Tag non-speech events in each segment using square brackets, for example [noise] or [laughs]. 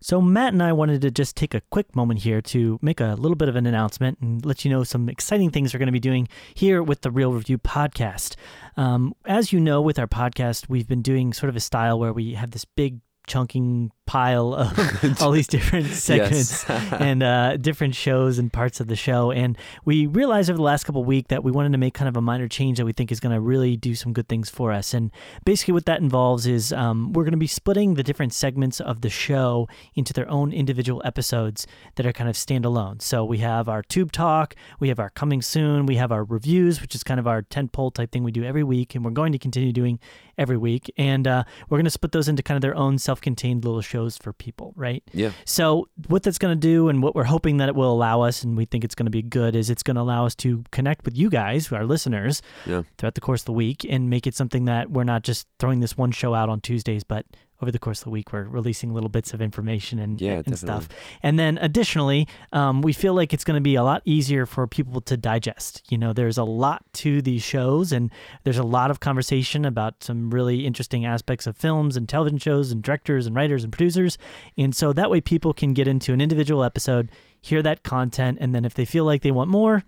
So, Matt and I wanted to just take a quick moment here to make a little bit of an announcement and let you know some exciting things we're going to be doing here with the Reel Review podcast. Um, as you know, with our podcast, we've been doing sort of a style where we have this big chunking pile of [laughs] all these different segments [laughs] and uh, different shows and parts of the show. And we realized over the last couple of weeks that we wanted to make kind of a minor change that we think is going to really do some good things for us. And basically, what that involves is um, we're going to be splitting the different segments of the show into their own individual episodes that are kind of standalone. So we have our tube talk, we have our coming soon, we have our reviews, which is kind of our tent pole type thing we do every week, and we're going to continue doing every week. And uh, we're going to split those into kind of their own self contained little shows for people, right? Yeah. So, what that's going to do and what we're hoping that it will allow us, and we think it's going to be good, is it's going to allow us to connect with you guys, our listeners, Yeah. throughout the course of the week and make it something that we're not just throwing this one show out on Tuesdays, but over the course of the week, we're releasing little bits of information and, Yeah, and stuff. And then additionally, um, we feel like it's going to be a lot easier for people to digest. You know, there's a lot to these shows, and there's a lot of conversation about some really interesting aspects of films and television shows and directors and writers and producers. And so that way people can get into an individual episode, hear that content, and then if they feel like they want more,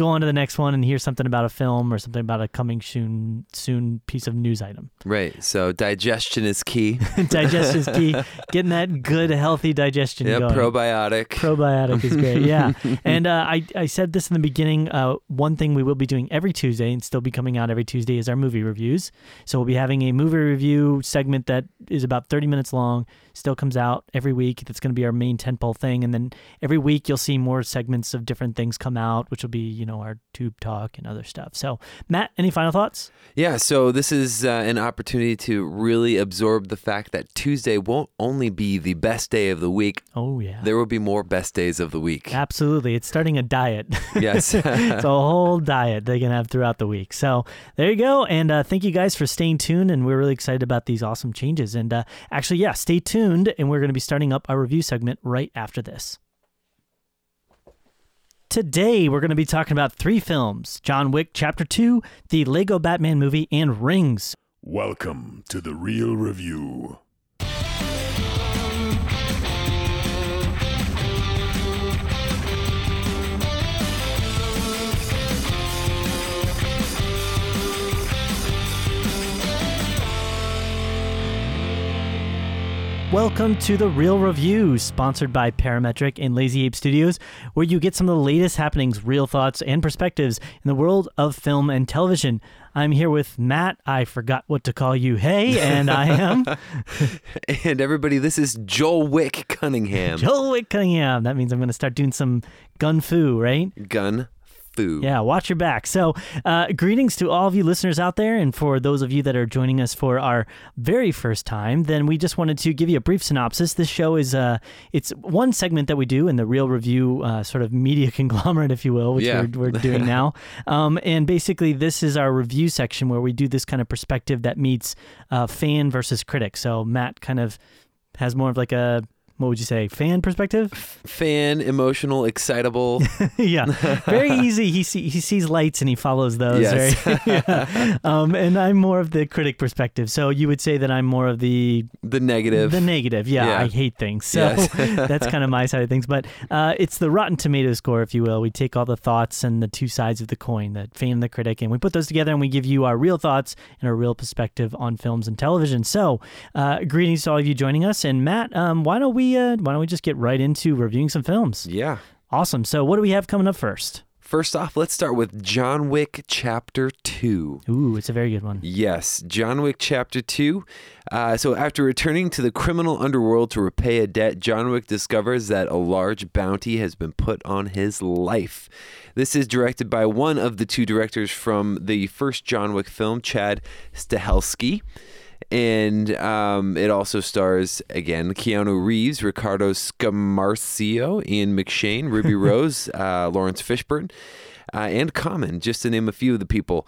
go on to the next one and hear something about a film or something about a coming soon soon piece of news item. Right. So digestion is key. [laughs] digestion is key. [laughs] Getting that good, healthy digestion yeah. Probiotic. Probiotic is great. Yeah. [laughs] and uh, I, I said this in the beginning. Uh, one thing we will be doing every Tuesday and still be coming out every Tuesday is our movie reviews. So we'll be having a movie review segment that is about 30 minutes long, still comes out every week. That's going to be our main tentpole thing. And then every week you'll see more segments of different things come out, which will be, you know, our tube talk and other stuff. So, Matt, any final thoughts? Yeah, so this is uh, an opportunity to really absorb the fact that Tuesday won't only be the best day of the week. Oh, yeah. There will be more best days of the week. Absolutely. It's starting a diet. [laughs] Yes. it's a whole diet they can have throughout the week. So there you go. And uh, thank you guys for staying tuned. And we're really excited about these awesome changes. And uh, actually, yeah, stay tuned. And we're going to be starting up our review segment right after this. Today, we're going to be talking about three films John Wick Chapter 2, the Lego Batman movie, and Rings. Welcome to the Reel Review. Welcome to the Reel Review, sponsored by Parametric and Lazy Ape Studios, where you get some of the latest happenings, real thoughts, and perspectives in the world of film and television. I'm here with Matt. I forgot what to call you. Hey, and I am [laughs] [laughs] and everybody, this is Joel Wick Cunningham. Joel Wick Cunningham. That means I'm going to start doing some gun fu, right? Gun Yeah, watch your back. So, uh, greetings to all of you listeners out there, and for those of you that are joining us for our very first time, then we just wanted to give you a brief synopsis. This show is uh, it's one segment that we do in the Reel Review uh, sort of media [laughs] conglomerate, if you will, which Yeah. we're, we're doing now. [laughs] Um, and basically, this is our review section where we do this kind of perspective that meets uh, fan versus critic. So, Matt kind of has more of like a what would you say, fan perspective? Fan, emotional, excitable. [laughs] yeah, very [laughs] easy. He see, he sees lights and he follows those. Yes. Right? yeah. [laughs] um, and I'm more of the critic perspective. So you would say that I'm more of the the negative. the negative. Yeah, Yeah. I hate things. So Yes. that's kind of my side of things. But uh, it's the Rotten Tomato score, if you will. We take all the thoughts and the two sides of the coin, the fan and the critic, and we put those together and we give you our real thoughts and our real perspective on films and television. So uh, greetings to all of you joining us. And Matt, um, why don't we uh, why don't we just get right into reviewing some films? yeah. Awesome. So what do we have coming up first? First off, let's start with John Wick Chapter 2. Ooh, it's a very good one. Yes, John Wick Chapter 2. Uh, so, after returning to the criminal underworld to repay a debt, John Wick discovers that a large bounty has been put on his life. This is directed by one of the two directors from the first John Wick film, Chad Stahelski. And um, it also stars, again, Keanu Reeves, Riccardo Scamarcio, Ian McShane, Ruby [laughs] Rose, uh, Laurence Fishburne, uh, and Common, just to name a few of the people.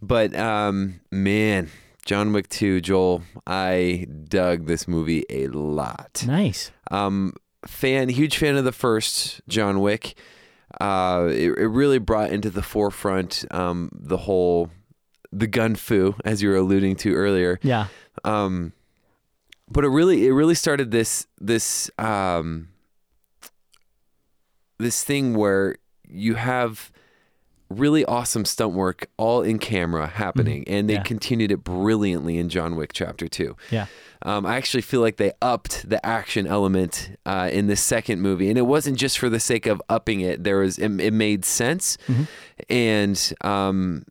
But um, man, John Wick 2, Joel, I dug this movie a lot. Nice. Um, fan, huge fan of the first John Wick. Uh, it, it really brought into the forefront um, the whole the gun fu, as you were alluding to earlier. Yeah. Um, but it really it really started this this um this thing where you have really awesome stunt work all in camera happening and they Mm-hmm. Yeah. continued it brilliantly in John Wick chapter 2. Yeah. Um, I actually feel like they upped the action element uh, in the second movie, and it wasn't just for the sake of upping it. There was it, it made sense, and um,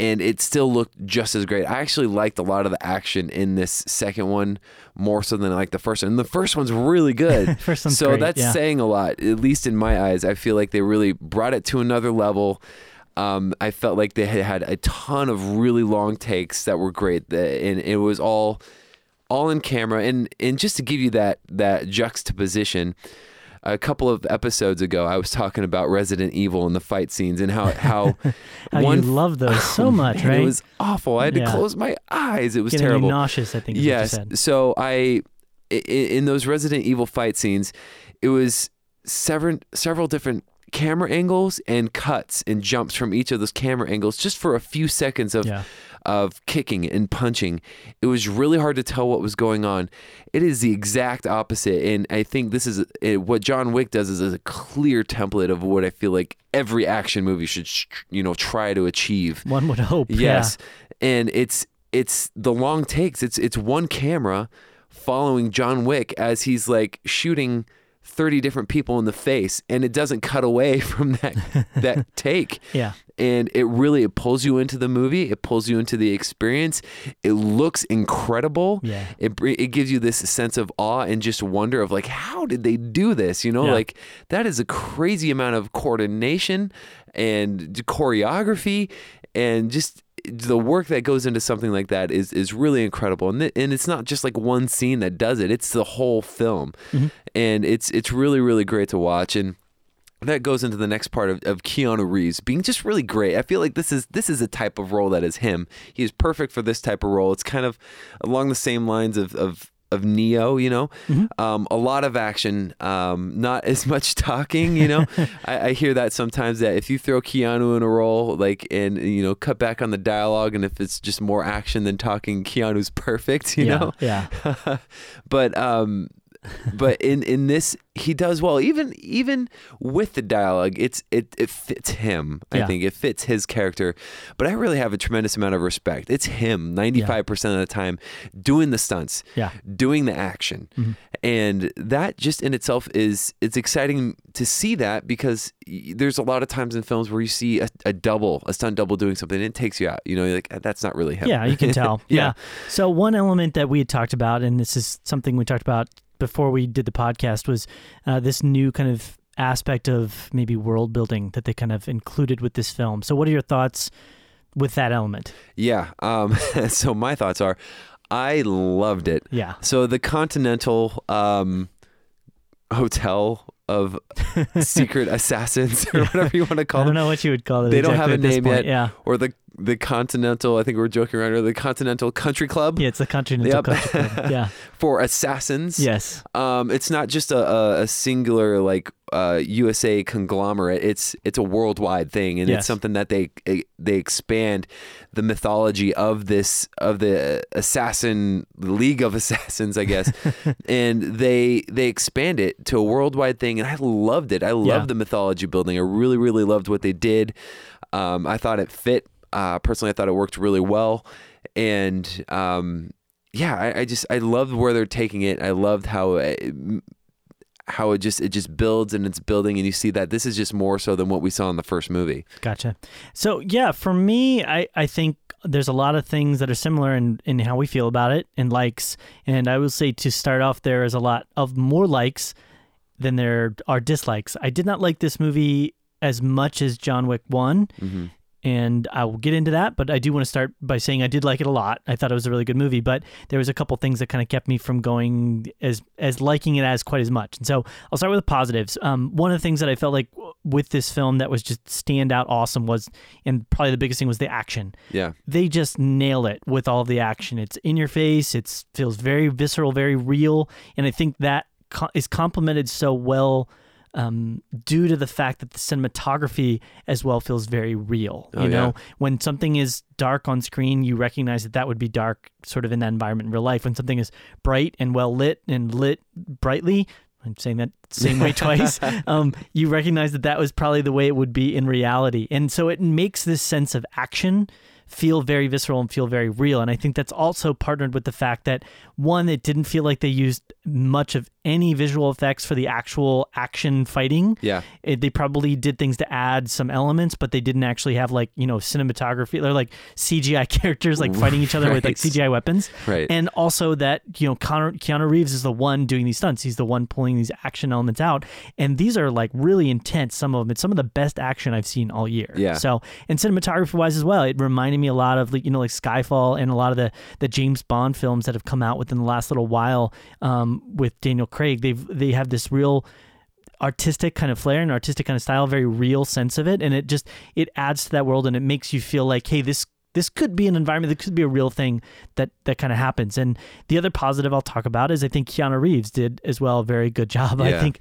and it still looked just as great. I actually liked a lot of the action in this second one more so than I like the first one. And the first one's really good. [laughs] First one's so great, that's yeah. saying a lot, at least in my eyes. I feel like they really brought it to another level. Um, I felt like they had had a ton of really long takes that were great, and it was all all in camera. And and just to give you that that juxtaposition, a couple of episodes ago, I was talking about Resident Evil and the fight scenes and how how, [laughs] How one you love those so [laughs] much, man, right? It was awful. I had Yeah. to close my eyes. It was Getting terrible. nauseous, I think. Yes. What you said. So i- in those Resident Evil fight scenes, it was several several different camera angles and cuts and jumps from each of those camera angles just for a few seconds of Yeah. Of kicking and punching. It was really hard to tell what was going on. It is the exact opposite, and I think this is it, what John Wick does is a clear template of what I feel like every action movie should you know try to achieve. One would hope. Yes, and it's it's the long takes. It's it's one camera following John Wick as he's like shooting thirty different people in the face, and it doesn't cut away [laughs] from that that [laughs] take. Yeah. And it really it pulls you into the movie. It pulls you into the experience. It looks incredible. Yeah. It it gives you this sense of awe and just wonder of like how did they do this? You know, Yeah. like that is a crazy amount of coordination and choreography and just the work that goes into something like that is is really incredible and th- and it's not just like one scene that does it it's the whole film mm-hmm. and it's it's really really great to watch and that goes into the next part of, of Keanu Reeves being just really great. I feel like this is this is a type of role that is him. He is perfect for this type of role. It's kind of along the same lines of of, of Neo, you know, um, a lot of action, um, not as much talking. You know, [laughs] I, I hear that sometimes that if you throw Keanu in a role, like and you know, cut back on the dialogue, and if it's just more action than talking, Keanu's perfect. You yeah. know, Yeah. [laughs] but um but in in this he does well even even with the dialogue it's it it fits him i Yeah. think it fits his character but i really have a tremendous amount of respect it's him 95% of the time doing the stunts Yeah. doing the action mm-hmm. and that just in itself is it's exciting to see that because there's a lot of times in films where you see a, a double a stunt double doing something and it takes you out you know you're like that's not really him Yeah, you can [laughs] tell. Yeah. yeah. So one element that we had talked about, and this is something we talked about before we did the podcast, was uh, this new kind of aspect of maybe world building that they kind of included with this film. So what are your thoughts with that element? Yeah. Um, [laughs] so my thoughts are, I loved it. Yeah. So the Continental um, Hotel of [laughs] Secret Assassins, or whatever you want to call them. I don't know what you would call it. They don't have a name yet. Yeah. or the the Continental. I think we we're joking around, or the Continental Country Club Yeah, it's the Continental Yep. Country Club. [laughs] Yeah. for assassins. Yes. Um, it's not just a, a, a singular like uh, USA conglomerate. It's it's a worldwide thing, and Yes. it's something that they they expand the mythology of this of the assassin League of [laughs] Assassins, I guess, [laughs] and they they expand it to a worldwide thing, and I loved it. I loved Yeah. the mythology building. I really really loved what they did. Um, I thought it fit. Uh, personally, I thought it worked really well, and um, yeah, I, I just I loved where they're taking it. I loved how it, how it just it just builds and it's building, and you see that this is just more so than what we saw in the first movie. Gotcha. So yeah, for me, I, I think there's a lot of things that are similar in, in how we feel about it and likes. And I will say to start off, there is a lot of more likes than there are dislikes. I did not like this movie as much as John Wick one. Mm-hmm. And I will get into that, but I do want to start by saying I did like it a lot. I thought it was a really good movie, but there was a couple things that kind of kept me from going as as liking it as quite as much. And so I'll start with the positives. Um, one of the things that I felt like with this film that was just standout awesome was, and probably the biggest thing was the action. Yeah, They just nail it with all the action. It's in your face. It feels very visceral, very real, and I think that co- is complemented so well um, due to the fact that the cinematography as well feels very real. You Oh, know, yeah. when something is dark on screen, you recognize that that would be dark sort of in that environment in real life. When something is bright and well lit and lit brightly, I'm saying that same way [laughs] twice. Um, you recognize that that was probably the way it would be in reality, and so it makes this sense of action feel very visceral and feel very real. And I think that's also partnered with the fact that one, it didn't feel like they used much of any visual effects for the actual action fighting. Yeah. It, they probably did things to add some elements, but they didn't actually have like you know cinematography. They're like CGI [laughs] characters like fighting each other with like CGI weapons. Right. And also that, you know, Connor, Keanu Reeves is the one doing these stunts. He's the one pulling these action elements out. And these are like really intense, some of them. It's some of the best action I've seen all year. Yeah. So, and cinematography wise as well, it reminded me a lot of, like, you know, like Skyfall and a lot of the, the James Bond films that have come out within the last little while um, with Daniel Craig. They've, they have this real, artistic kind of flair and artistic kind of style, very real sense of it, and it just it adds to that world and it makes you feel like, hey, this this could be an environment that could be a real thing that that kind of happens. And the other positive I'll talk about is I think Keanu Reeves did as well a very good job. I think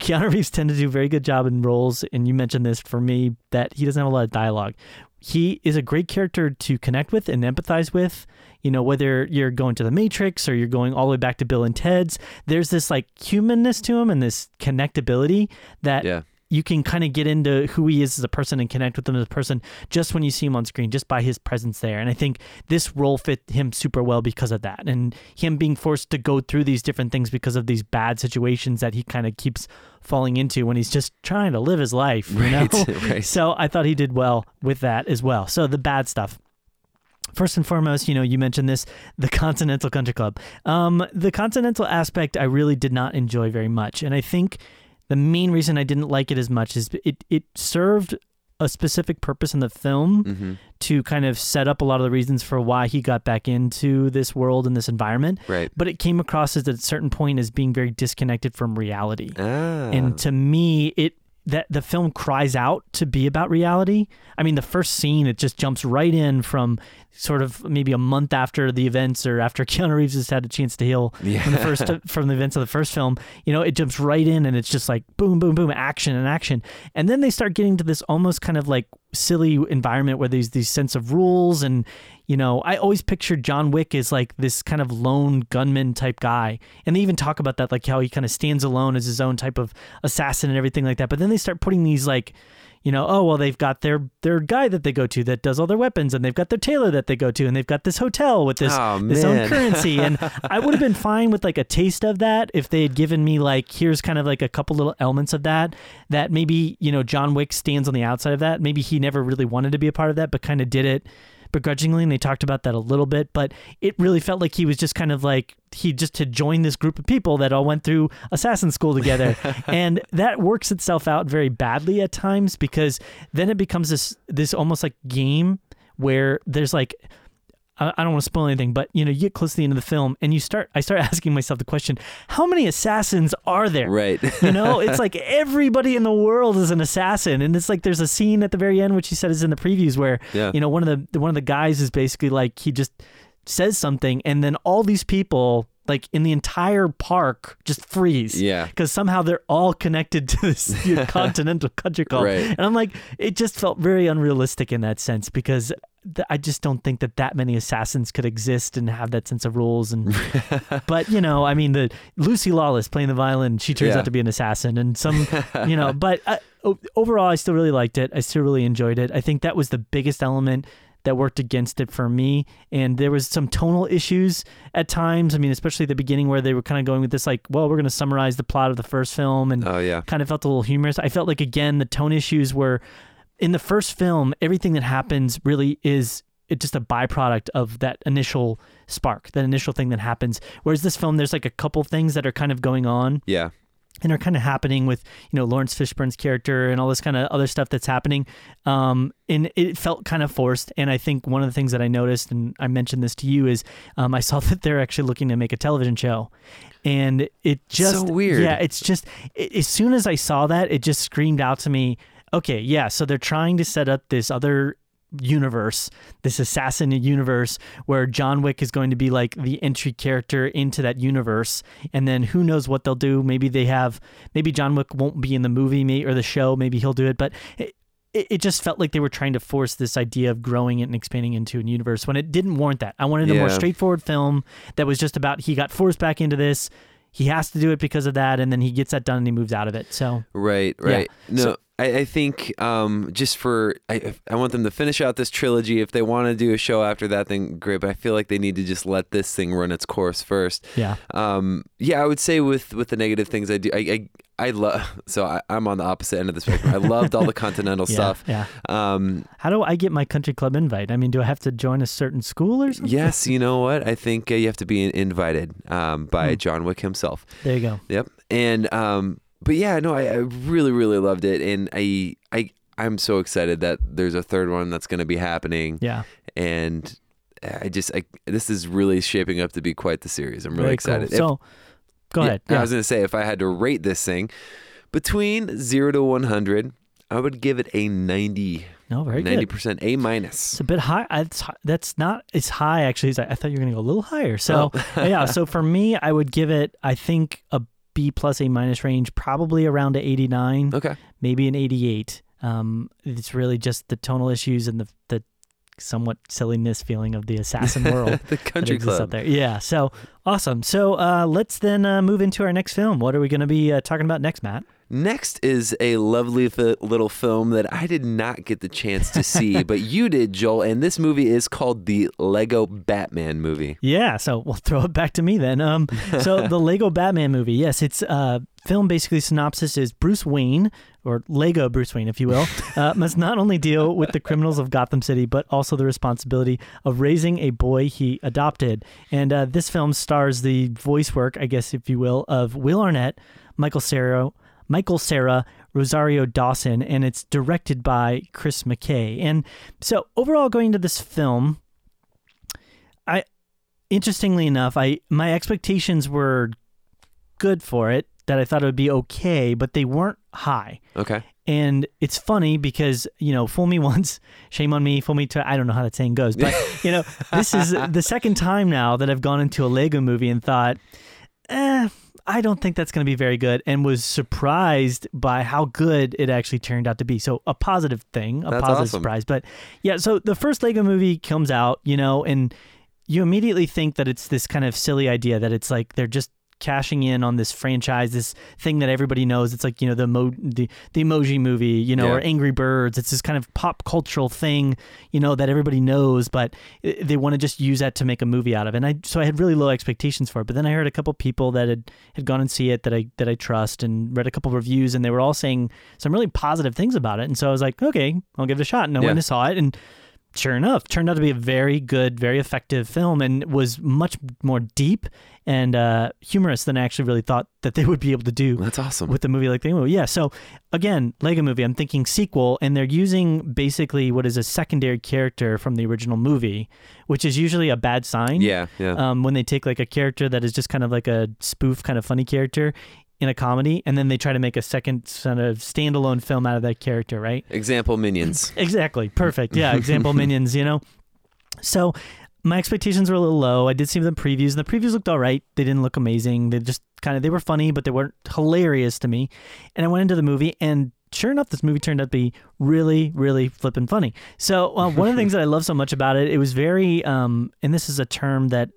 Keanu Reeves tend to do a very good job in roles, and you mentioned this for me that he doesn't have a lot of dialogue. He is a great character to connect with and empathize with. You know, whether you're going to the Matrix or you're going all the way back to Bill and Ted's, there's this like humanness to him and this connectability that Yeah. you can kind of get into who he is as a person and connect with him as a person just when you see him on screen, just by his presence there. And I think this role fit him super well because of that. And him being forced to go through these different things because of these bad situations that he kind of keeps falling into when he's just trying to live his life. You [laughs] Right, know? [laughs] right. So I thought he did well with that as well. So the bad stuff. First and foremost, you know, you mentioned this, the Continental Country Club. Um, the continental aspect I really did not enjoy very much. And I think the main reason I didn't like it as much is it, it served a specific purpose in the film hmm to kind of set up a lot of the reasons for why he got back into this world and this environment. Right. But it came across as at a certain point as being very disconnected from reality. Ah. And to me, it that the film cries out to be about reality. I mean, the first scene it just jumps right in from sort of maybe a month after the events or after [laughs] Keanu Reeves has had a chance to heal Yeah. from the first [laughs] from the events of the first film. You know, it jumps right in and it's just like boom, boom, boom, action and action. And then they start getting to this almost kind of like silly environment where there's these sense of rules and you know, I always pictured John Wick as like this kind of lone gunman type guy. And they even talk about that, like how he kind of stands alone as his own type of assassin and everything like that. But then they start putting these like, you know, oh well, they've got their their guy that they go to that does all their weapons, and they've got their tailor that they go to, and they've got this hotel with this Oh, this own currency. And [laughs] I would have been fine with like a taste of that if they had given me like here's kind of like a couple little elements of that that maybe you know John Wick stands on the outside of that. Maybe he never really wanted to be a part of that, but kind of did it begrudgingly and they talked about that a little bit but it really felt like he was just kind of like he just had joined this group of people that all went through assassin school together. [laughs] And that works itself out very badly at times because then it becomes this this almost like game where there's like I don't want to spoil anything, but you know, you get close to the end of the film and you start I start [laughs] asking myself the question, how many assassins are there? Right. [laughs] You know, it's like everybody in the world is an assassin, and it's like there's a scene at the very end, which he said is in the previews, where Yeah. you know one of the one of the guys is basically like he just says something, and then all these people like in the entire park just freeze. Yeah. Because somehow they're all connected to this you [laughs] know, continental country club. Right. And I'm like, it just felt very unrealistic in that sense because I just don't think that that many assassins could exist and have that sense of rules. And [laughs] but you know, I mean, the Lucy Lawless playing the violin, she turns Yeah. out to be an assassin, and some, you know. [laughs] But uh, overall, I still really liked it. I still really enjoyed it. I think that was the biggest element that worked against it for me. And there was some tonal issues at times. I mean, especially the beginning where they were kind of going with this, like, well, we're going to summarize the plot of the first film, and Oh yeah. kind of felt a little humorous. I felt like again the tone issues were in the first film. Everything that happens really is it just a byproduct of that initial spark, that initial thing that happens. Whereas this film, there's like a couple things that are kind of going on Yeah. and are kind of happening with you know Laurence Fishburne's character and all this kind of other stuff that's happening. Um, and it felt kind of forced. And I think one of the things that I noticed, and I mentioned this to you, is um, I [laughs] saw that they're actually looking to make a television show, and it just So weird. Yeah, it's just it, as soon as I saw that, it just screamed out to me. Okay, yeah, so they're trying to set up this other universe, this assassin universe where John Wick is going to be like the entry character into that universe. And then who knows what they'll do? Maybe they have, maybe John Wick won't be in the movie may, or the show. Maybe he'll do it. But it, it just felt like they were trying to force this idea of growing it and expanding into a universe when it didn't warrant that. I wanted a more straightforward film that was just about he got forced back into this. He has to do it because of that, and then he gets that done and he moves out of it. So Right, Yeah. right. No, So- I, I think um, just for I, I want them to finish out this trilogy. If they want to do a show after that, then great. But I feel like they need to just let this thing run its course first. yeah, Um, yeah, I would say with with the negative things I do, I I, I love. [laughs] So I, I'm on the opposite end of the spectrum. I loved all the [laughs] continental yeah, stuff. Yeah. Um, How do I get my country club invite? I mean, do I have to join a certain school or something? yes, you know what? I think uh, you have to be invited um, by Hmm. John Wick himself. There you go. Yep. And um, but yeah, no, I, I really, really loved it, and I, I, I'm so excited that there's a third one that's going to be happening, Yeah. and I just, I, this is really shaping up to be quite the series. I'm really Very excited. Cool. So, go Yeah, ahead. I was going to say if I had to rate this thing between zero to 100, I would give it a 90, no, very 90 good. percent A minus. It's a bit high. It's, that's not as high actually. As I, I thought you were going to go a little higher. So Oh. [laughs] yeah. So for me, I would give it. I think a B plus A minus range, probably around an 89, Okay. maybe an 88. Um, it's really just the tonal issues and the the somewhat silliness feeling of the assassin world. [laughs] the Country exists out there. Yeah. So awesome. So uh, let's then uh, move into our next film. What are we going to be uh, talking about next, Matt? Next is a lovely fi- little film that I did not get the chance to see, [laughs] but you did, Joel. And this movie is called the Lego Batman movie. Yeah, so we'll throw it back to me then. Um, so [laughs] the Lego Batman movie, yes, it's uh, film. Basically, synopsis is Bruce Wayne or Lego Bruce Wayne, if you will, [laughs] uh, must not only deal with the criminals of Gotham City, but also the responsibility of raising a boy he adopted. And uh, this film stars the voice work, I guess, if you will, of Will Arnett, Michael Cera, Michael Cera, Rosario Dawson, and it's directed by Chris McKay. And so overall, going to this film, I interestingly enough, I my expectations were good for it. That I thought it would be okay, but they weren't high. Okay. And it's funny because, you know, fool me [laughs] once, shame on me, fool me to I don't know how that saying goes, but [laughs] you know, this is the second time now that I've gone into a Lego movie and thought, eh, I don't think that's going to be very good, and was surprised by how good it actually turned out to be. So a positive thing, a That's positive awesome. surprise. But yeah, so the first Lego movie comes out, you know, and you immediately think that it's this kind of silly idea that it's like they're just cashing in on this franchise, this thing that everybody knows. It's like you know the mo- the the emoji movie, you know, Yeah. or Angry Birds. It's this kind of pop cultural thing, you know, that everybody knows, but they want to just use that to make a movie out of. it. And I so I had really low expectations for it. But then I heard a couple people that had had gone and see it that I that I trust and read a couple reviews, and they were all saying some really positive things about it. And so I was like, okay, I'll give it a shot. And I Yeah. went and saw it, and sure enough, turned out to be a very good, very effective film, and was much more deep and uh, humorous than I actually really thought that they would be able to do That's awesome. with a movie like Lego Movie. Yeah. So again, Lego Movie. I'm thinking sequel, and they're using basically what is a secondary character from the original movie, which is usually a bad sign. yeah. Yeah. Um, when they take like a character that is just kind of like a spoof, kind of funny character in a comedy, and then they try to make a second sort of standalone film out of that character, right? Example minions. [laughs] Exactly. Perfect. Yeah. Example [laughs] minions, you know? So my expectations were a little low. I did see the previews, and the previews looked all right. They didn't look amazing. They just kind of, they were funny, but they weren't hilarious to me. And I went into the movie, and sure enough, this movie turned out to be really, really flippin' funny. So uh, one of the [laughs] things that I love so much about it, it was very, um, and this is a term that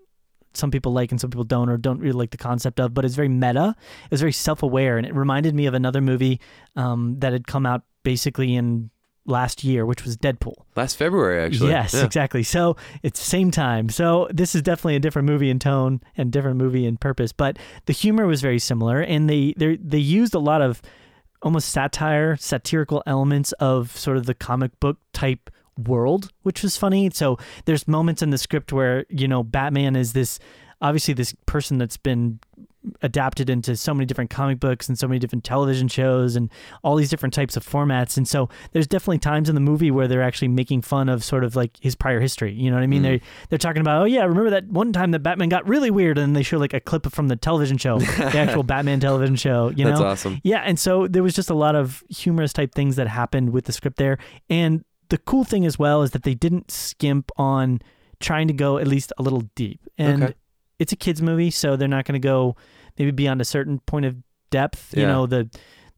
some people like and some people don't or don't really like the concept of, but it's very meta. It was very self-aware, and it reminded me of another movie um, that had come out basically in last year, which was Deadpool. Last February, actually. Yes, Yeah. exactly. So it's same time. So this is definitely a different movie in tone and different movie in purpose, but the humor was very similar, and they they they used a lot of almost satire, satirical elements of sort of the comic book type world, which was funny. So there's moments in the script where you know Batman is this obviously this person that's been adapted into so many different comic books and so many different television shows and all these different types of formats and so there's definitely times in the movie where they're actually making fun of sort of like his prior history you know what i mean Mm. they're they're talking about oh yeah remember that one time that batman got really weird and they show like a clip from the television show the [laughs] actual batman television show you That's know awesome. yeah, and so there was just a lot of humorous type things that happened with the script there, and the cool thing as well is that they didn't skimp on trying to go at least a little deep. And Okay. it's a kids movie, so they're not going to go maybe beyond a certain point of depth. You know, the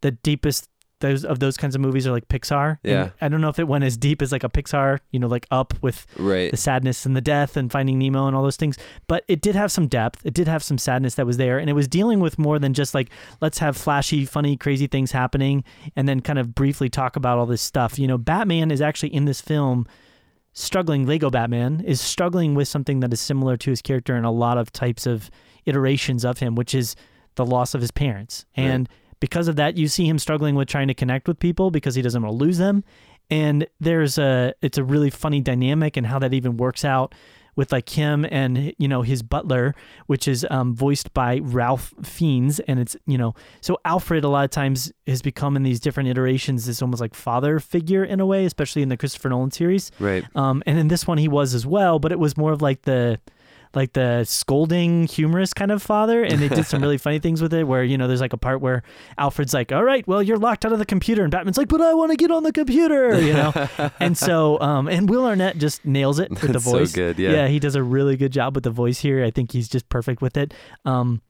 the deepest those of those kinds of movies are like Pixar. And Yeah. I don't know if it went as deep as like a Pixar, you know, like Up with Right. the sadness and the death and finding Nemo and all those things. But it did have some depth. It did have some sadness that was there. And it was dealing with more than just like, let's have flashy, funny, crazy things happening and then kind of briefly talk about all this stuff. You know, Batman is actually in this film struggling, Lego Batman is struggling with something that is similar to his character in a lot of types of iterations of him, which is the loss of his parents. Right. Because of that, you see him struggling with trying to connect with people because he doesn't want to lose them. And there's a, it's a really funny dynamic and how that even works out with like him and you know his butler, which is um, voiced by Ralph Fiennes, and it's you know so Alfred a lot of times has become in these different iterations this almost like father figure in a way, especially in the Christopher Nolan series. Right. Um, and in this one he was as well, but it was more of like the like the scolding humorous kind of father and they did some [laughs] really funny things with it where you know there's like a part where alfred's like all right well you're locked out of the computer and batman's like but i want to get on the computer you know? [laughs] And so um and will arnett just nails it with the That's so voice. good, yeah. yeah he does a really good job with the voice here. I think he's just perfect with it. Um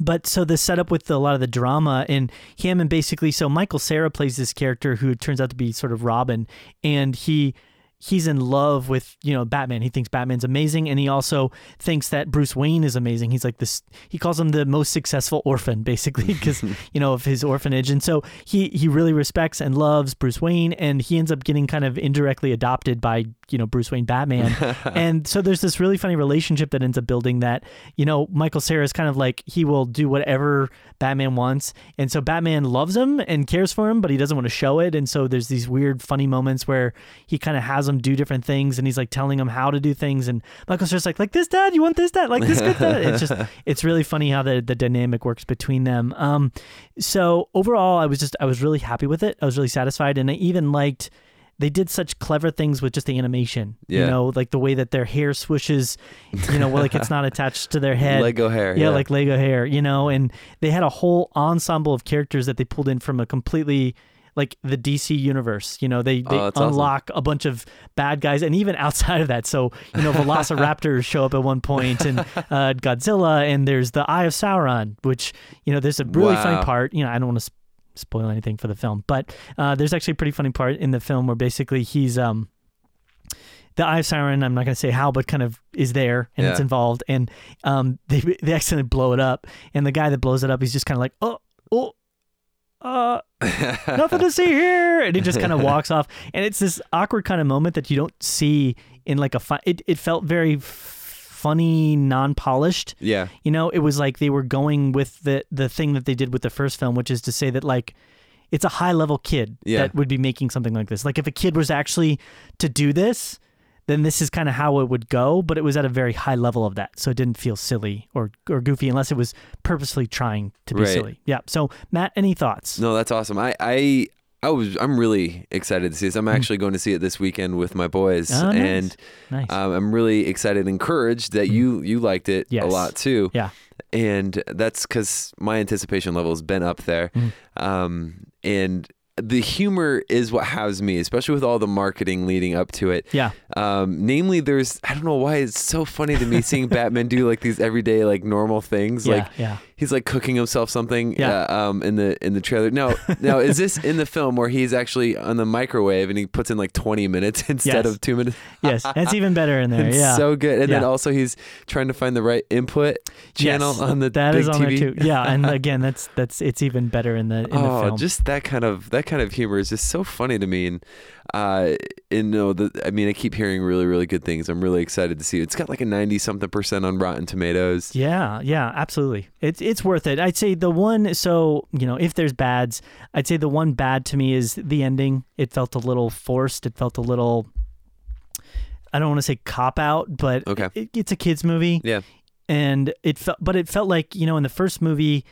but so the setup with a lot of the drama and him and basically so Michael Cera plays this character who turns out to be sort of Robin and he he's in love with you know Batman. He thinks Batman's amazing, and he also thinks that Bruce Wayne is amazing. He's like this. He calls him the most successful orphan, [laughs] basically, because [laughs] you know of his orphanage, and so he he really respects and loves Bruce Wayne, and he ends up getting kind of indirectly adopted by you know Bruce Wayne Batman, [laughs] and so there's this really funny relationship that ends up building that you know Michael Cera is kind of like he will do whatever Batman wants, and so Batman loves him and cares for him, but he doesn't want to show it, and so there's these weird funny moments where he kind of has him do different things, and he's like telling him how to do things, and Michael Cera's like like this dad, you want this dad, like this good dad. It's just [laughs] it's really funny how the the dynamic works between them. Um, so overall, I was just I was really happy with it. I was really satisfied, and I even liked they did such clever things with just the animation. You know, like the way that their hair swishes, you know, like it's not attached to their head. Lego hair. yeah, like Lego hair, you know, and they had a whole ensemble of characters that they pulled in from a completely like the DC universe. You know, they they Oh, that's awesome. unlock a bunch of bad guys, and even [laughs] outside of that. So you know, Velociraptors show up at one point, and uh, Godzilla, and there's the Eye of Sauron, which you know, there's a really Wow. funny part. You know, I don't want to spoil anything for the film, but uh, there's actually a pretty funny part in the film where basically he's um the Eye of Sauron, I'm not going to say how, but kind of is there and it's involved. And um, they they accidentally blow it up, and the guy that blows it up, he's just kind of like, oh, oh, uh, [laughs] nothing to see here, and he just kind of walks off. And it's this awkward kind of moment that you don't see in like a fun. It it felt very f- funny, non-polished. yeah. You know, it was like they were going with the the thing that they did with the first film, which is to say that like it's a high level kid Yeah. that would be making something like this. Like if a kid was actually to do this, then this is kind of how it would go, but it was at a very high level of that. So it didn't feel silly or or goofy unless it was purposely trying to be Right. silly. Yeah. So Matt, any thoughts? No, that's awesome. I, I, I was, I'm really excited to see this. I'm actually going to see it this weekend with my boys, Hmm. Oh, nice. and Nice. um, I'm really excited and encouraged that you, you liked it a lot too. yeah. and that's because my anticipation level has been up there. Mm. Um, and the humor is what has me, especially with all the marketing leading up to it. Yeah. Um, namely, there's I don't know why it's so funny to me seeing [laughs] Batman do like these everyday like normal things, Yeah. like yeah. He's like cooking himself something. Yeah. Uh, um, in the in the trailer. No, now is this in the film where he's actually on the microwave and he puts in like 20 minutes [laughs] instead Yes. of two minutes? Yes. That's even better in there. [laughs] It's Yeah. so good. And then also he's trying to find the right input channel Yes, on the That big is on TV. there too. Yeah, [laughs] and again, that's that's it's even better in the in the oh, film. just that kind of that kind of humor is just so funny to me, and uh, and no, the, I mean, I keep hearing really, really good things. I'm really excited to see it. It's got like a ninety something percent on Rotten Tomatoes. Yeah, yeah, absolutely. It's it's worth it. I'd say the one so, you know, if there's bads, I'd say the one bad to me is the ending. It felt a little forced. It felt a little I don't want to say cop out, but Okay. it, it's a kids movie Yeah, and it felt but it felt like, you know, in the first movie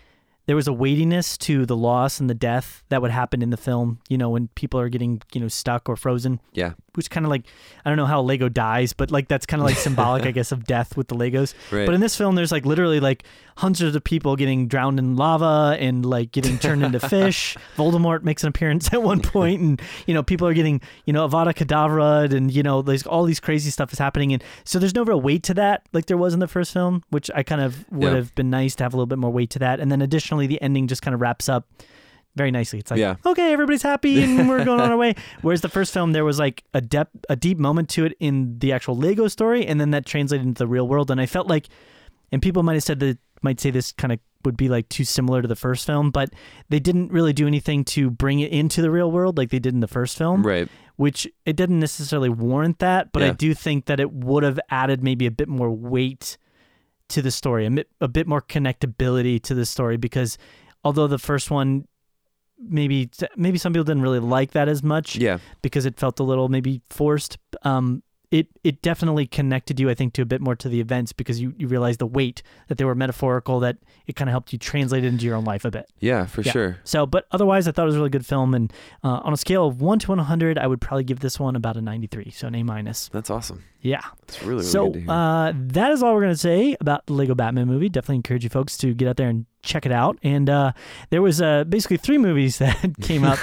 there was a weightiness to the loss and the death that would happen in the film, you know, when people are getting, you know, stuck or frozen. yeah, which kind of like I don't know how Lego dies, but like that's kind of like symbolic, I [laughs] guess, of death with the Legos. Right. But in this film, there's like literally like hundreds of people getting drowned in lava and like getting turned into [laughs] fish. Voldemort makes an appearance [laughs] at one point, and you know people are getting you know Avada Kedavra, and you know there's all these crazy stuff is happening, and so there's no real weight to that like there was in the first film, which I kind of would Yeah. have been nice to have a little bit more weight to that. And then additionally, the ending just kind of wraps up very nicely. It's like, Yeah. okay, everybody's happy and we're [laughs] going on our way. Whereas the first film, there was like a depth, a deep moment to it in the actual Lego story, and then that translated into the real world. And I felt like, and people might have said that might say this kind of would be like too similar to the first film, but they didn't really do anything to bring it into the real world like they did in the first film Right. which it didn't necessarily warrant that, but I do think that it would have added maybe a bit more weight to the story, a bit, a bit more connectability to the story because although the first one maybe maybe some people didn't really like that as much Yeah. because it felt a little maybe forced um it it definitely connected you I think to a bit more to the events because you you realized the weight that they were metaphorical that it kind of helped you translate it into your own life a bit. Yeah, for Yeah. sure. So, but otherwise, I thought it was a really good film. And uh, on a scale of one to one hundred, I would probably give this one about a ninety-three, so an A minus. That's awesome. Yeah. It's really, really so good to hear. uh, that is all we're gonna say about the Lego Batman movie. Definitely encourage you folks to get out there and check it out. And uh, there was uh, basically three movies [laughs] that came out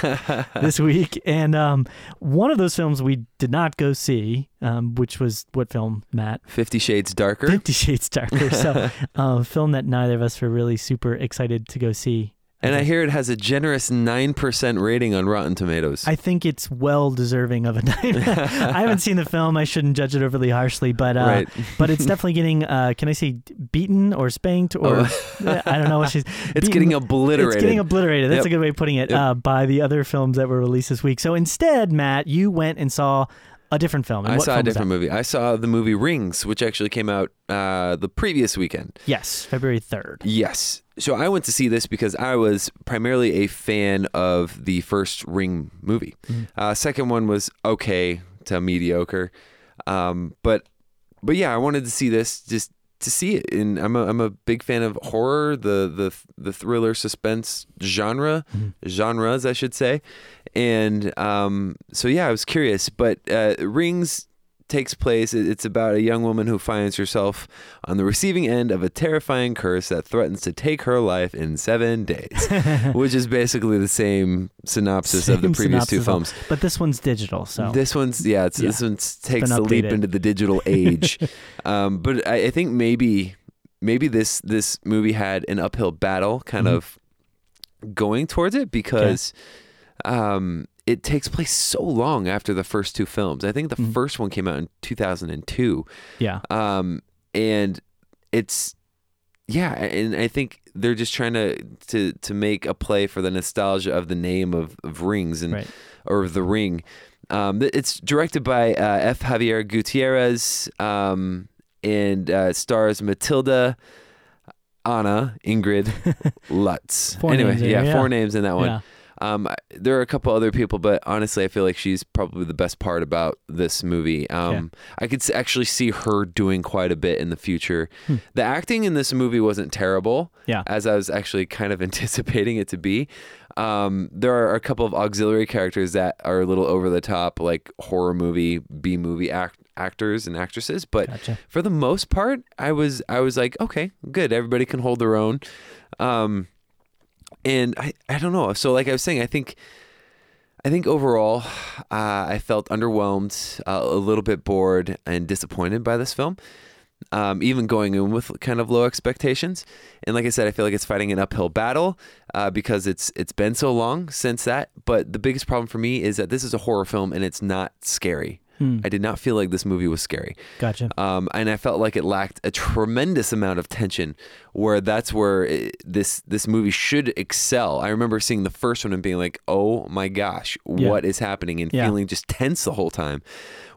[laughs] this week, and um, one of those films we did not go see, um, which was what film, Matt? Fifty Shades Darker. Fifty Shades Darker. So, [laughs] uh, a film that neither of us were really super excited to go see. And I hear it has a generous 9% rating on Rotten Tomatoes. I think it's well deserving of a [laughs] nine. [laughs] I haven't seen the film. I shouldn't judge it overly harshly, but uh, right. [laughs] but it's definitely getting. Uh, can I say beaten or spanked or Oh. I don't know what she's. It's beaten- getting obliterated. It's getting obliterated. That's Yep. a good way of putting it. Yep. Uh, by the other films that were released this week. So instead, Matt, you went and saw a different film. And I saw a film was different movie. I saw the movie Rings, which actually came out uh, the previous weekend. Yes, February third. Yes. So I went to see this because I was primarily a fan of the first Ring movie. Mhm. Uh, second one was okay to mediocre, um, but but yeah, I wanted to see this just to see it. And I'm a I'm a big fan of horror, the the the thriller suspense genre Mhm. genres, I should say. And um, so yeah, I was curious. But uh, Rings takes place. It's about a young woman who finds herself on the receiving end of a terrifying curse that threatens to take her life in seven days, [laughs] which is basically the same synopsis of the previous two synopsis of- films. But this one's digital, so This one's yeah, it's, this one takes the leap into the digital [laughs] age. um, but I, I think maybe maybe this this movie had an uphill battle kind Mhm. of going towards it because um, it takes place so long after the first two films. I think the Mhm. first one came out in 2002. yeah, Um, and it's yeah, and I think they're just trying to to to make a play for the nostalgia of the name of, of Rings and right. or The Ring. Um, it's directed by uh, F. Javier Gutierrez um, and uh, stars Matilda, Anna, Ingrid, [laughs] Lutz. Four anyway, names yeah, yeah. four names in that one. Yeah. Um, there are a couple other people, but honestly, I feel like she's probably the best part about this movie. Um, I could actually see her doing quite a bit in the future. Hmm. The acting in this movie wasn't terrible, Yeah. as I was actually kind of [laughs] anticipating it to be. Um, there are a couple of auxiliary characters that are a little over the top, like horror movie, B movie act- actors and actresses, but Gotcha. for the most part, I was I was like, okay, good. Everybody can hold their own. Um, and I, I don't know. So like I was saying, I think I think overall, uh, I felt underwhelmed, uh, a little bit bored, and disappointed by this film. Um, even going in with kind of low expectations, and like I said, I feel like it's fighting an uphill battle uh, because it's it's been so long since that. But the biggest problem for me is that this is a horror film and it's not scary. Hmm. I did not feel like this movie was scary. Gotcha. Um, and I felt like it lacked a tremendous amount of tension, where that's where it, this this movie should excel. I remember seeing the first one and being like, "Oh my gosh, Yeah. what is happening?" and Yeah. feeling just tense the whole time.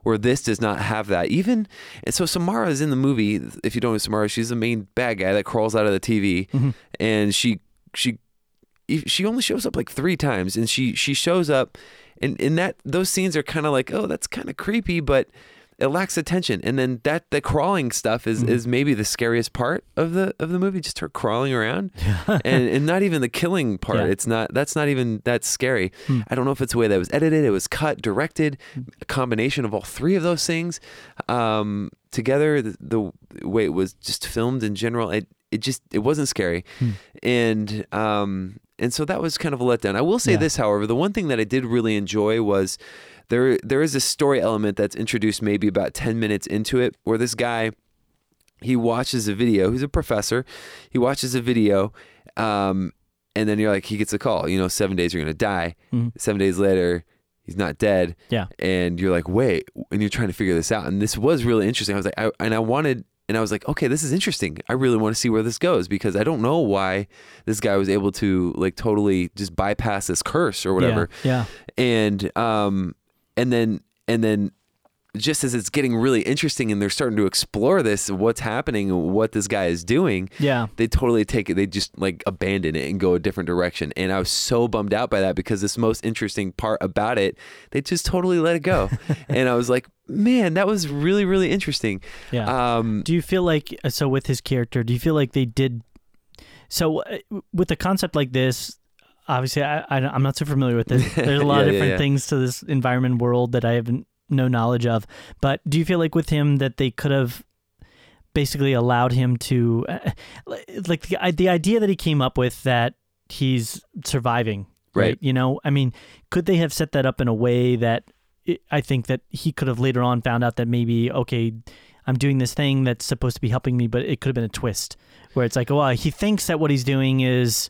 Where this does not have that. Even and so, Samara is in the movie. If you don't know Samara, she's the main bad guy that crawls out of the TV, Mhm. and she she she only shows up like three times, and she she shows up, and in that those scenes are kind of like, oh, that's kind of creepy, but it lacks attention. And then that the crawling stuff is is maybe the scariest part of the of the movie, just her crawling around, [laughs] and and not even the killing part. Yeah. It's not that's not even that scary. I don't know if it's the way that was edited, it was cut, directed, a combination of all three of those things um, together. The, the way it was just filmed in general, it it just it wasn't scary, and um and so that was kind of a letdown. I will say Yeah. this, however, the one thing that I did really enjoy was there there is a story element that's introduced maybe about 10 minutes into it where this guy he watches a video he's a professor he watches a video um, and then you're like he gets a call you know seven days you're gonna die Mhm. seven days later he's not dead Yeah. and you're like wait and you're trying to figure this out and this was really interesting i was like I, and i wanted and i was like okay this is interesting i really want to see where this goes because i don't know why this guy was able to like totally just bypass this curse or whatever Yeah. and um and then and then just as it's getting really interesting and they're starting to explore this what's happening what this guy is doing Yeah. they totally take it they just like abandon it and go a different direction and i was so bummed out by that because this most interesting part about it they just totally let it go [laughs] and i was like man that was really really interesting Yeah. um Do you feel like uh, so with his character? Do you feel like they did so uh, with a concept like this? Obviously, I, I I'm not so familiar with it. [laughs] There's a lot Yeah, of different yeah. things to this environment world that I have no knowledge of. But do you feel like with him that they could have basically allowed him to uh, like the the idea that he came up with that he's surviving, right? Right. You know, I mean, could they have set that up in a way that it, I think that he could have later on found out that maybe okay, I'm doing this thing that's supposed to be helping me, but it could have been a twist where it's like, oh, well, he thinks that what he's doing is,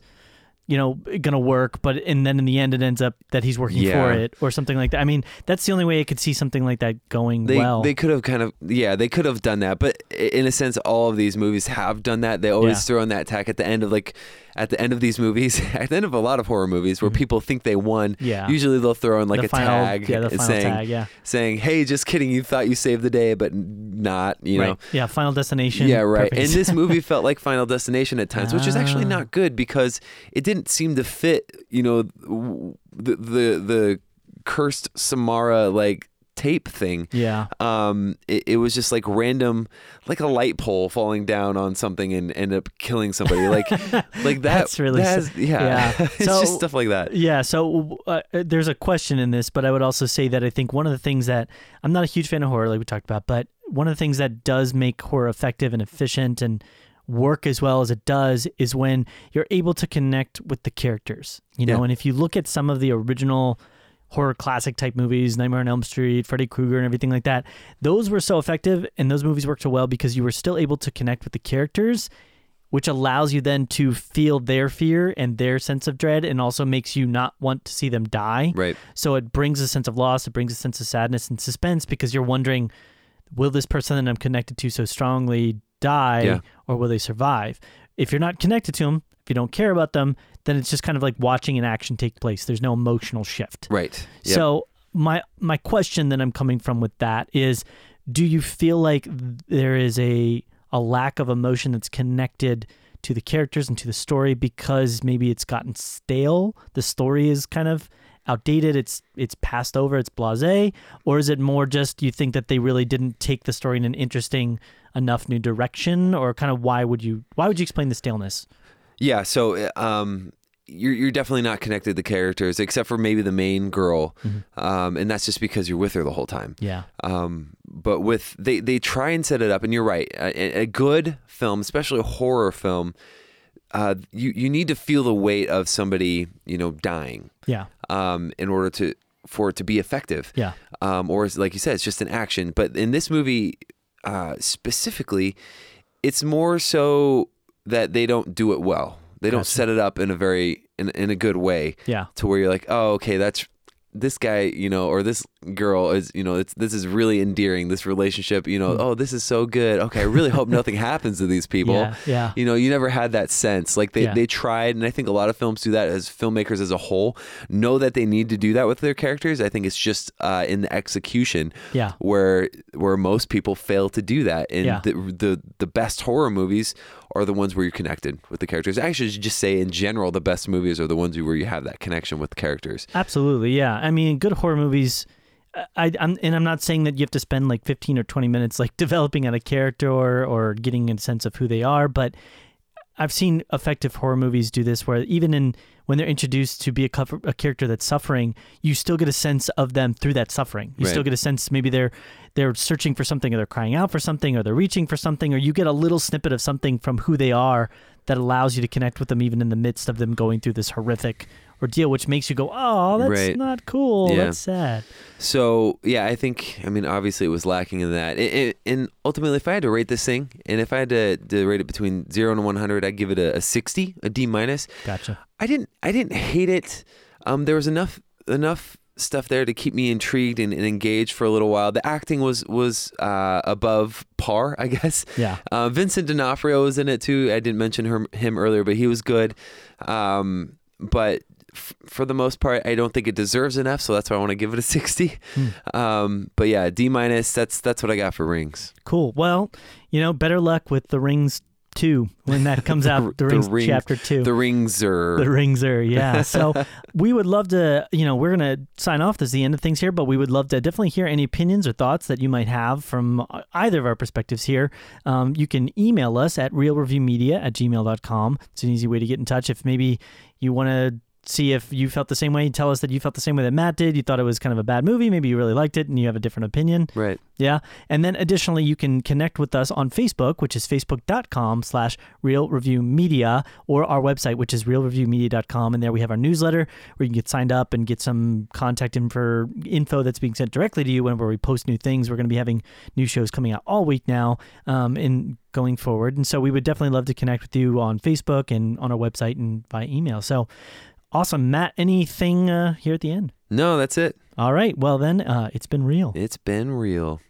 you know, gonna work, but and then in the end it ends up that he's working Yeah. for it or something like that. I mean, that's the only way I could see something like that going they well. they could have kind of yeah they could have done that but in a sense all of these movies have done that they always Yeah. throw in that tack at the end of like at the end of these movies [laughs] at the end of a lot of horror movies where people think they won Mm-hmm. Yeah. usually they'll throw in like the a final, tag yeah, the and final saying tag, yeah, saying hey just kidding you thought you saved the day but not you know yeah, Final Destination, yeah, right. perfect. And this [laughs] movie felt like Final Destination at times, which is actually Ah. not good because it didn't seem to fit, you know, the the the cursed Samara like tape thing. yeah, Um, it, it was just like random, like a light pole falling down on something and end up killing somebody. Like, [laughs] like that. That's really that has- yeah. yeah. [laughs] it's So- just stuff like that. Yeah, so uh, there's a question in this, but I would also say that I think one of the things that I'm not a huge fan of horror, like we talked about, but one of the things that does make horror effective and efficient and work as well as it does is when you're able to connect with the characters. You know, Yeah. and if you look at some of the original horror classic type movies, Nightmare on Elm Street, Freddy Krueger, and everything like that, those were so effective and those movies worked so well because you were still able to connect with the characters which allows you then to feel their fear and their sense of dread and also makes you not want to see them die. Right. So it brings a sense of loss, it brings a sense of sadness and suspense because you're wondering will this person that I'm connected to so strongly die Yeah. or will they survive? If you're not connected to them, if you don't care about them, then it's just kind of like watching an action take place. There's no emotional shift. Right. Yep. So my my question that I'm coming from with that is do you feel like there is a a lack of emotion that's connected to the characters and to the story because maybe it's gotten stale the story is kind of outdated it's it's passed over it's blasé or is it more just you think that they really didn't take the story in an interesting enough new direction or kind of why would you why would you explain the staleness Yeah, so um, you're you're definitely not connected to the characters except for maybe the main girl, Mm-hmm. um, and that's just because you're with her the whole time. yeah Um, but with they they try and set it up, and you're right. A, a good film, especially a horror film, uh, you you need to feel the weight of somebody you know dying yeah um, in order to for it to be effective. yeah Um, or like you said, it's just an action. But in this movie uh, specifically, it's more so that they don't do it well. They don't Gotcha. set it up in a very in, in a good way yeah to where you're like, oh, okay, that's this guy, you know, or this girl is, you know, it's this is really endearing. This relationship, you know, oh, this is so good. Okay, I really hope nothing [laughs] happens to these people. yeah yeah You know, you never had that sense. Like they, Yeah. they tried, and I think a lot of films do that as filmmakers as a whole know that they need to do that with their characters. I think it's just uh, in the execution yeah where where most people fail to do that. And Yeah. the, the the best horror movies are the ones where you're connected with the characters. Actually, I should just say in general, the best movies are the ones where you have that connection with the characters. Absolutely, yeah. I mean, good horror movies. I, I'm, and I'm not saying that you have to spend like 15 or 20 minutes like [laughs] developing out a character or, or getting a sense of who they are, but I've seen effective horror movies do this where even in when they're introduced to be a, cover, a character that's suffering, you still get a sense of them through that suffering. You Right. still get a sense maybe they're they're searching for something or they're crying out for something or they're reaching for something or you get a little snippet of something from who they are that allows you to connect with them even in the midst of them going through this horrific ordeal which makes you go, "Oh, that's Right. not cool. Yeah. That's sad." So yeah, I think I mean obviously it was lacking in that. It, it, and ultimately, if I had to rate this thing, and if I had to, to rate it between zero and one hundred, I'd give it a, a sixty, a D minus. Gotcha. I didn't I didn't hate it. Um, there was enough enough stuff there to keep me intrigued and, and engaged for a little while. The acting was was uh, above par, I guess. Yeah. Uh, Vincent D'Onofrio was in it too. I didn't mention her, him earlier, but he was good. Um, but f- for the most part, I don't think it deserves an F, so that's why I want to give it a [laughs] sixty. Hmm. Um, but yeah, D minus. That's that's what I got for rings. Cool. Well, you know, better luck with the Rings 2 when that [laughs] comes out, the, The Rings Rings- chapter 2. The rings are The rings are, yeah. [laughs] So we would love to, you know, we're going to sign off. This is the end of things here, but we would love to definitely hear any opinions or thoughts that you might have from either of our perspectives here. Um, you can email us at reelreviewmedia at gmail.com. It's an easy way to get in touch. If maybe you want to see if you felt the same way, tell us that you felt the same way that Matt did. You thought it was kind of a bad movie. Maybe you really liked it and you have a different opinion. right. Yeah. And then additionally, you can connect with us on Facebook, which is facebook.com slash reel review media, or our website, which is reelreviewmedia.com. And there we have our newsletter where you can get signed up and get some contact info, info that's being sent directly to you whenever we post new things. We're going to be having new shows coming out all week now um, in going forward. And so we would definitely love to connect with you on Facebook and on our website and by email. So awesome. Matt, anything uh, here at the end? No, that's it. All right. Well, then, uh, it's been real. It's been real.